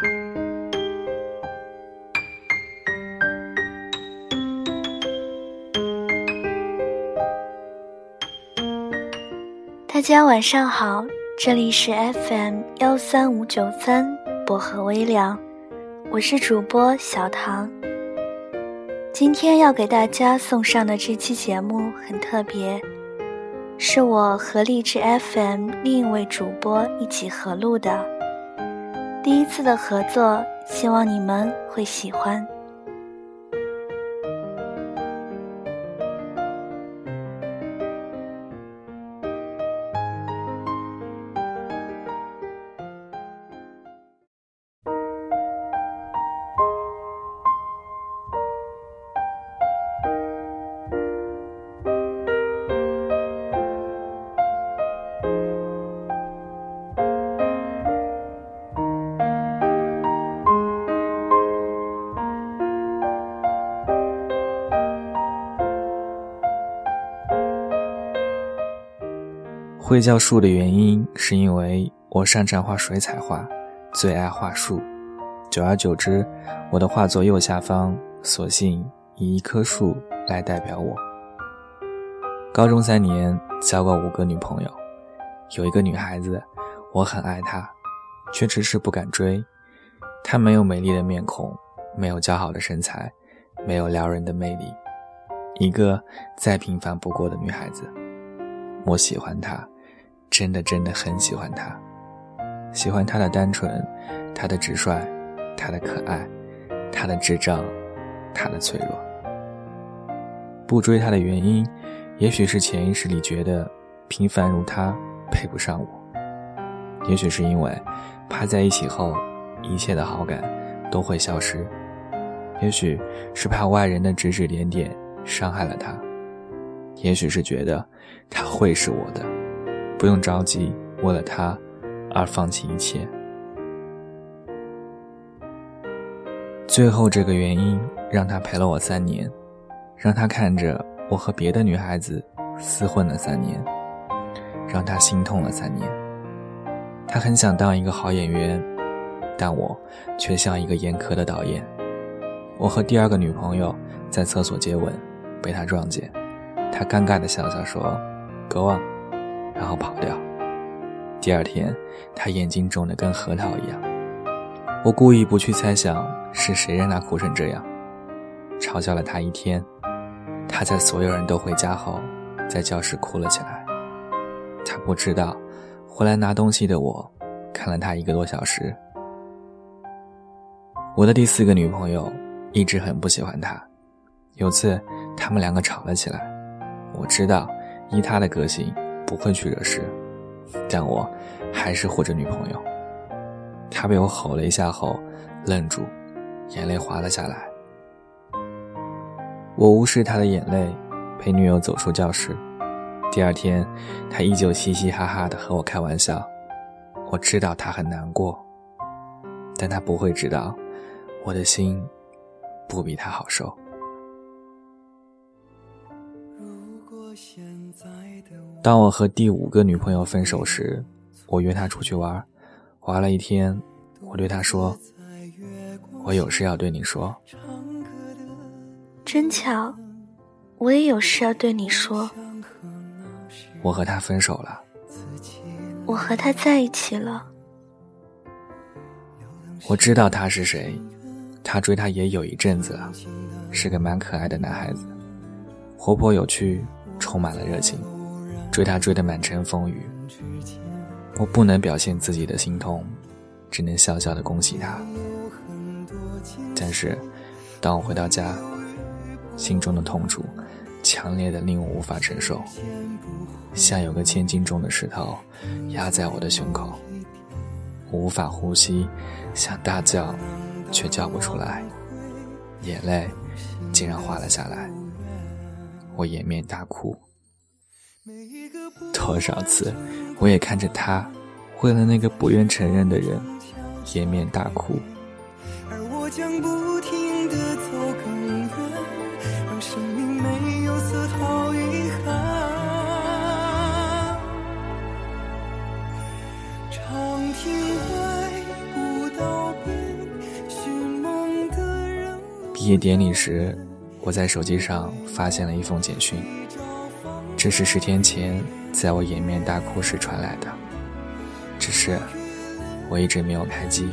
大家晚上好，这里是 FM 幺三五九三薄荷微凉，我是主播小唐。今天要给大家送上的这期节目很特别，是我和荔枝 FM 另一位主播一起合录的，第一次的合作，希望你们会喜欢。会叫树的原因，是因为我擅长画水彩画，最爱画树。久而久之，我的画作右下方索性以一棵树来代表我。高中三年交过五个女朋友，有一个女孩子，我很爱她，却迟迟不敢追。她没有美丽的面孔，没有姣好的身材，没有撩人的魅力，一个再平凡不过的女孩子。我喜欢她。真的真的很喜欢他，喜欢他的单纯，他的直率，他的可爱，他的智障，他的脆弱。不追他的原因，也许是潜意识里觉得平凡如他配不上我，也许是因为怕在一起后一切的好感都会消失，也许是怕外人的指指点点伤害了他，也许是觉得他会是我的。不用着急，为了他而放弃一切。最后，这个原因让他陪了我三年，让他看着我和别的女孩子厮混了三年，让他心痛了三年。他很想当一个好演员，但我却像一个严苛的导演。我和第二个女朋友在厕所接吻，被他撞见，他尴尬的笑笑说：“Go on。”然后跑掉。第二天，他眼睛肿得跟核桃一样。我故意不去猜想是谁让他哭成这样，嘲笑了他一天。他在所有人都回家后，在教室哭了起来。他不知道，回来拿东西的我，看了他一个多小时。我的第四个女朋友一直很不喜欢他。有次，他们两个吵了起来。我知道，依他的个性。不会去惹事，但我还是护着女朋友。他被我吼了一下后，愣住，眼泪滑了下来。我无视他的眼泪，陪女友走出教室。第二天，他依旧嘻嘻哈哈的和我开玩笑。我知道他很难过，但他不会知道，我的心不比他好受。如果想当我和第五个女朋友分手时，我约她出去玩，玩了一天。我对她说：“我有事要对你说。”真巧，我也有事要对你说。我和他分手了。我和他在一起了。我知道他是谁，他追她也有一阵子了，是个蛮可爱的男孩子，活泼有趣，充满了热情。追他追得满城风雨，我不能表现自己的心痛，只能笑笑的恭喜他。但是，当我回到家，心中的痛楚强烈的令我无法承受，像有个千斤重的石头压在我的胸口，我无法呼吸，想大叫，却叫不出来，眼泪竟然滑了下来，我掩面大哭。多少次，我也看着他，为了那个不愿承认的人，掩面大哭。而我将不停地走更远，让生命没有丝毫遗憾。长亭外，古道边。毕业典礼时，我在手机上发现了一封简讯，这是十天前在我掩面大哭时传来的，只是我一直没有开机。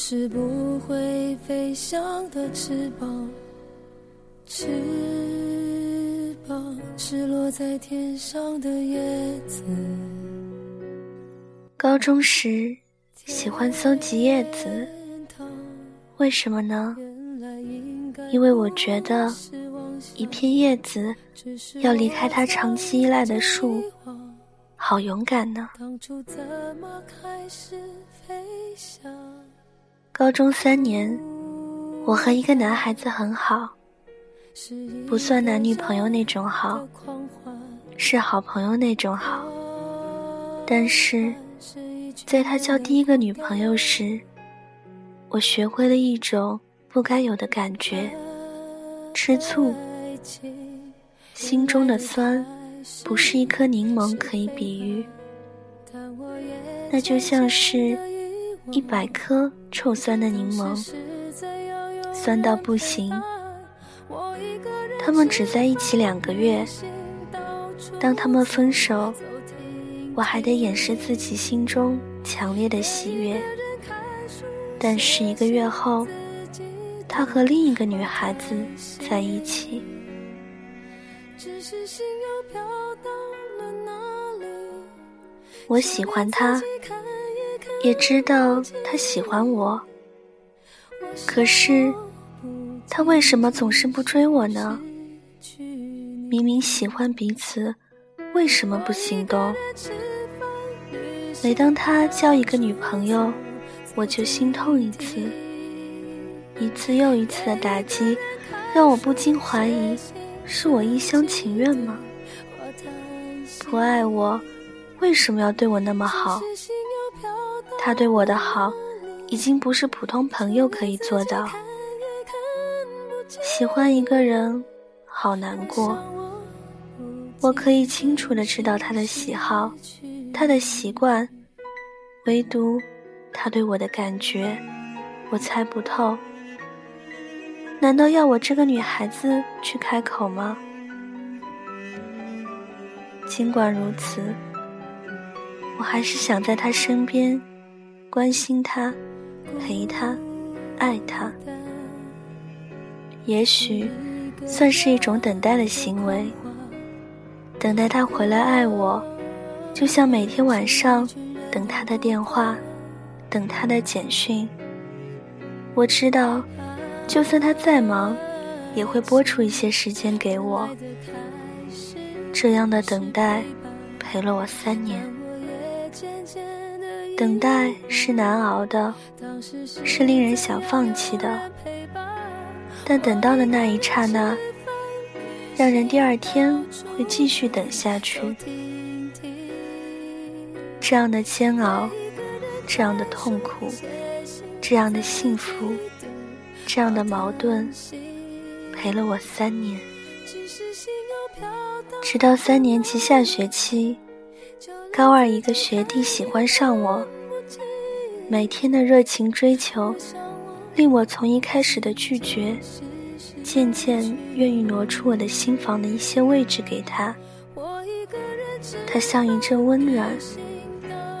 是不会飞翔的翅膀，翅膀是落在天上的叶子。高中时喜欢搜集叶子，为什么呢？因为我觉得一片叶子要离开它长期依赖的树，好勇敢呢。高中三年，我和一个男孩子很好，不算男女朋友那种好，是好朋友那种好。但是，在他交第一个女朋友时，我学会了一种不该有的感觉——吃醋。心中的酸，不是一颗柠檬可以比喻，那就像是。一百颗臭酸的柠檬，酸到不行。他们只在一起两个月，当他们分手，我还得掩饰自己心中强烈的喜悦。但是一个月后，他和另一个女孩子在一起。我喜欢他。也知道他喜欢我，可是他为什么总是不追我呢？明明喜欢彼此，为什么不行动？每当他交一个女朋友，我就心痛一次，一次又一次的打击，让我不禁怀疑：是我一厢情愿吗？不爱我，为什么要对我那么好？他对我的好，已经不是普通朋友可以做到。喜欢一个人，好难过。我可以清楚的知道他的喜好，他的习惯，唯独他对我的感觉，我猜不透。难道要我这个女孩子去开口吗？尽管如此，我还是想在他身边。关心他，陪他，爱他，也许算是一种等待的行为。等待他回来爱我，就像每天晚上等他的电话，等他的简讯。我知道，就算他再忙，也会拨出一些时间给我。这样的等待，陪了我三年。等待是难熬的，是令人想放弃的。但等到的那一刹那，让人第二天会继续等下去。这样的煎熬，这样的痛苦，这样的幸福，这样的矛盾，陪了我三年，直到三年级下学期。高二一个学弟喜欢上我，每天的热情追求，令我从一开始的拒绝，渐渐愿意挪出我的心房的一些位置给他。他像一阵温暖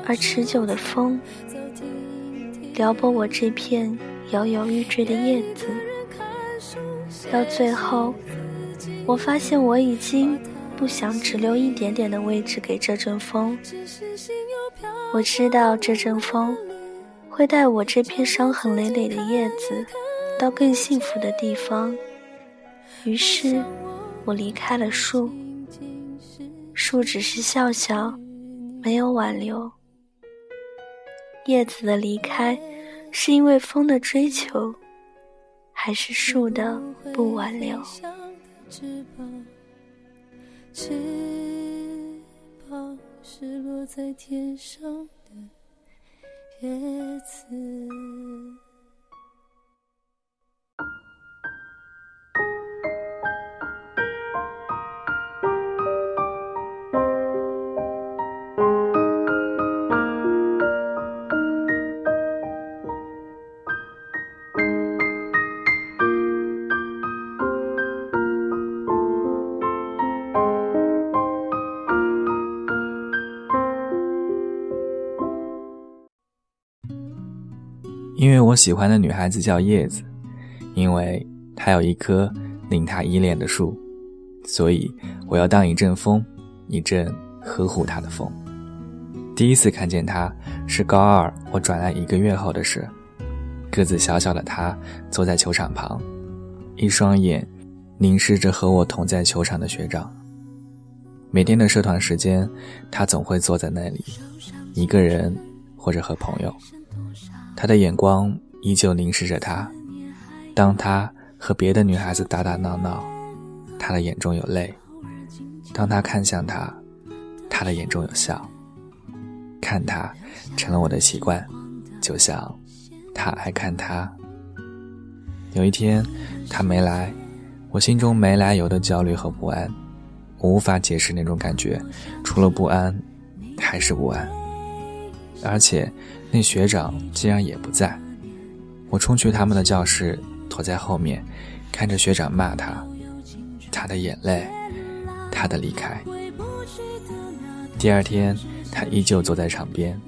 而持久的风，撩拨我这片摇摇欲坠的叶子。到最后，我发现我已经不想只留一点点的位置给这阵风。我知道这阵风会带我这片伤痕累累的叶子到更幸福的地方。于是，我离开了树。树只是笑笑，没有挽留。叶子的离开，是因为风的追求，还是树的不挽留？翅膀是落在天上的叶子。因为我喜欢的女孩子叫叶子，因为她有一棵令她依恋的树，所以我要当一阵风，一阵呵护她的风。第一次看见她是高二我转来一个月后的事，个子小小的她坐在球场旁，一双眼凝视着和我同在球场的学长。每天的社团时间，她总会坐在那里，一个人或者和朋友。他的眼光依旧凝视着他，当他和别的女孩子打打闹闹，他的眼中有泪；当他看向他，他的眼中有笑。看他成了我的习惯，就像他爱看他。有一天他没来，我心中没来由的焦虑和不安，我无法解释那种感觉，除了不安，还是不安，而且。那学长竟然也不在，我冲去他们的教室，躲在后面，看着学长骂他，他的眼泪，他的离开。第二天，他依旧坐在场边，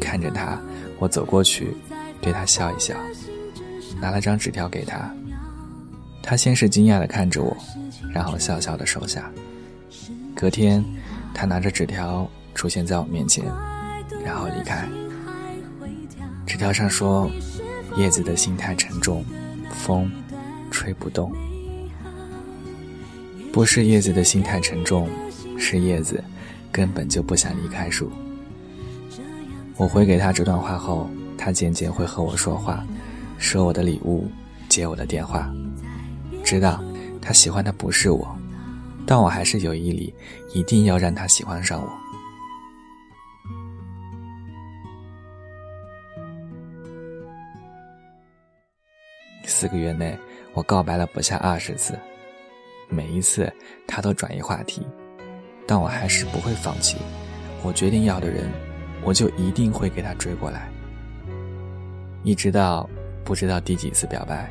看着他，我走过去，对他笑一笑，拿了张纸条给他。他先是惊讶地看着我，然后笑笑地收下。隔天，他拿着纸条出现在我面前，离开。纸条上说：“叶子的心太沉重，风吹不动。不是叶子的心太沉重，是叶子根本就不想离开树。”我回给他这段话后，他渐渐会和我说话，收我的礼物，接我的电话。知道他喜欢的不是我，但我还是有毅力，一定要让他喜欢上我。四个月内，我告白了不下二十次，每一次他都转移话题，但我还是不会放弃。我决定要的人，我就一定会给他追过来。一直到不知道第几次表白，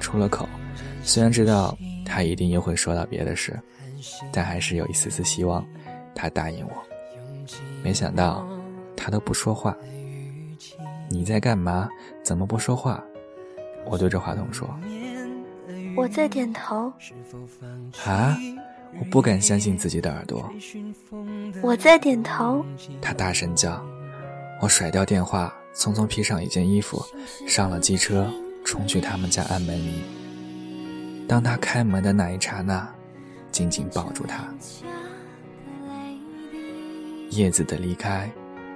出了口，虽然知道他一定又会说到别的事，但还是有一丝丝希望他答应我。没想到他都不说话。你在干嘛？怎么不说话？我对着话筒说：“我在点头。”啊！我不敢相信自己的耳朵。我在点头。他大声叫。我甩掉电话，匆匆披上一件衣服，上了机车，冲去他们家按门铃。当他开门的那一刹那，紧紧抱住他。叶子的离开，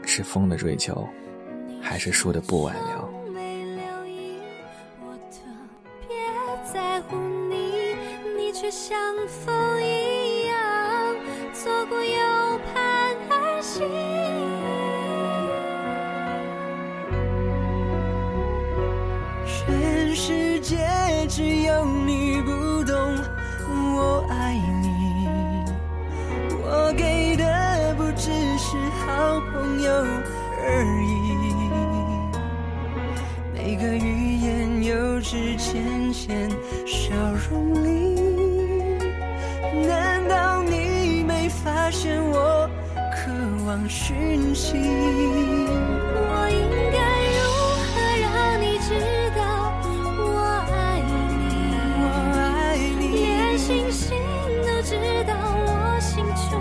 是风的追求，还是树的不挽留？像风一样，错过又盼而行。全世界只有你不懂我爱你，我给的不只是好朋友而已。每个语言有只浅浅笑容里。发现我渴望讯息，我应该如何让你知道我爱你？我爱你，连星星都知道我心中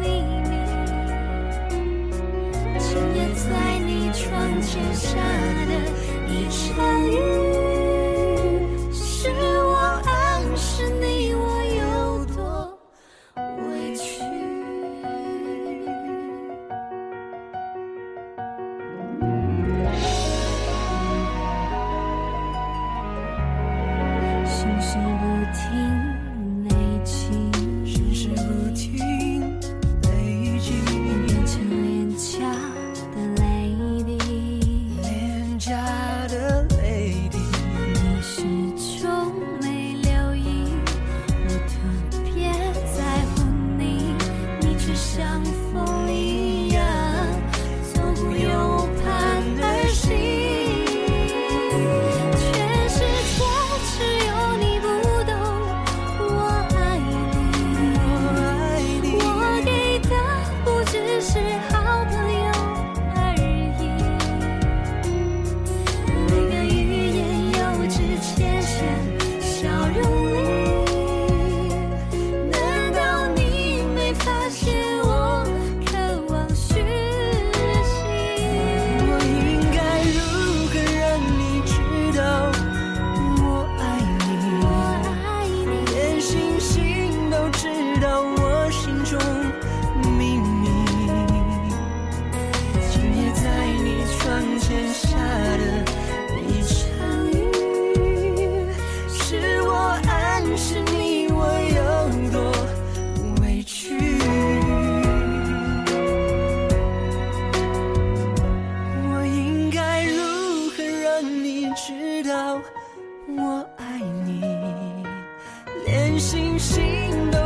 秘密。今夜在你窗前下的一场雨。我爱你？连星星都